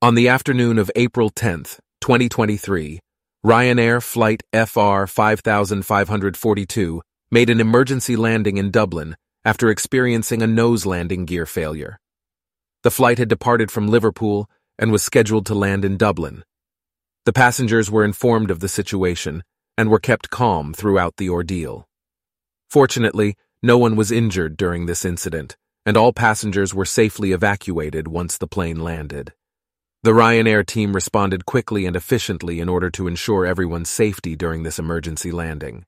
On the afternoon of April 10, 2023, Ryanair Flight FR 5542 made an emergency landing in Dublin after experiencing a nose landing gear failure. The flight had departed from Liverpool and was scheduled to land in Dublin. The passengers were informed of the situation and were kept calm throughout the ordeal. Fortunately, no one was injured during this incident, and all passengers were safely evacuated once the plane landed. The Ryanair team responded quickly and efficiently in order to ensure everyone's safety during this emergency landing.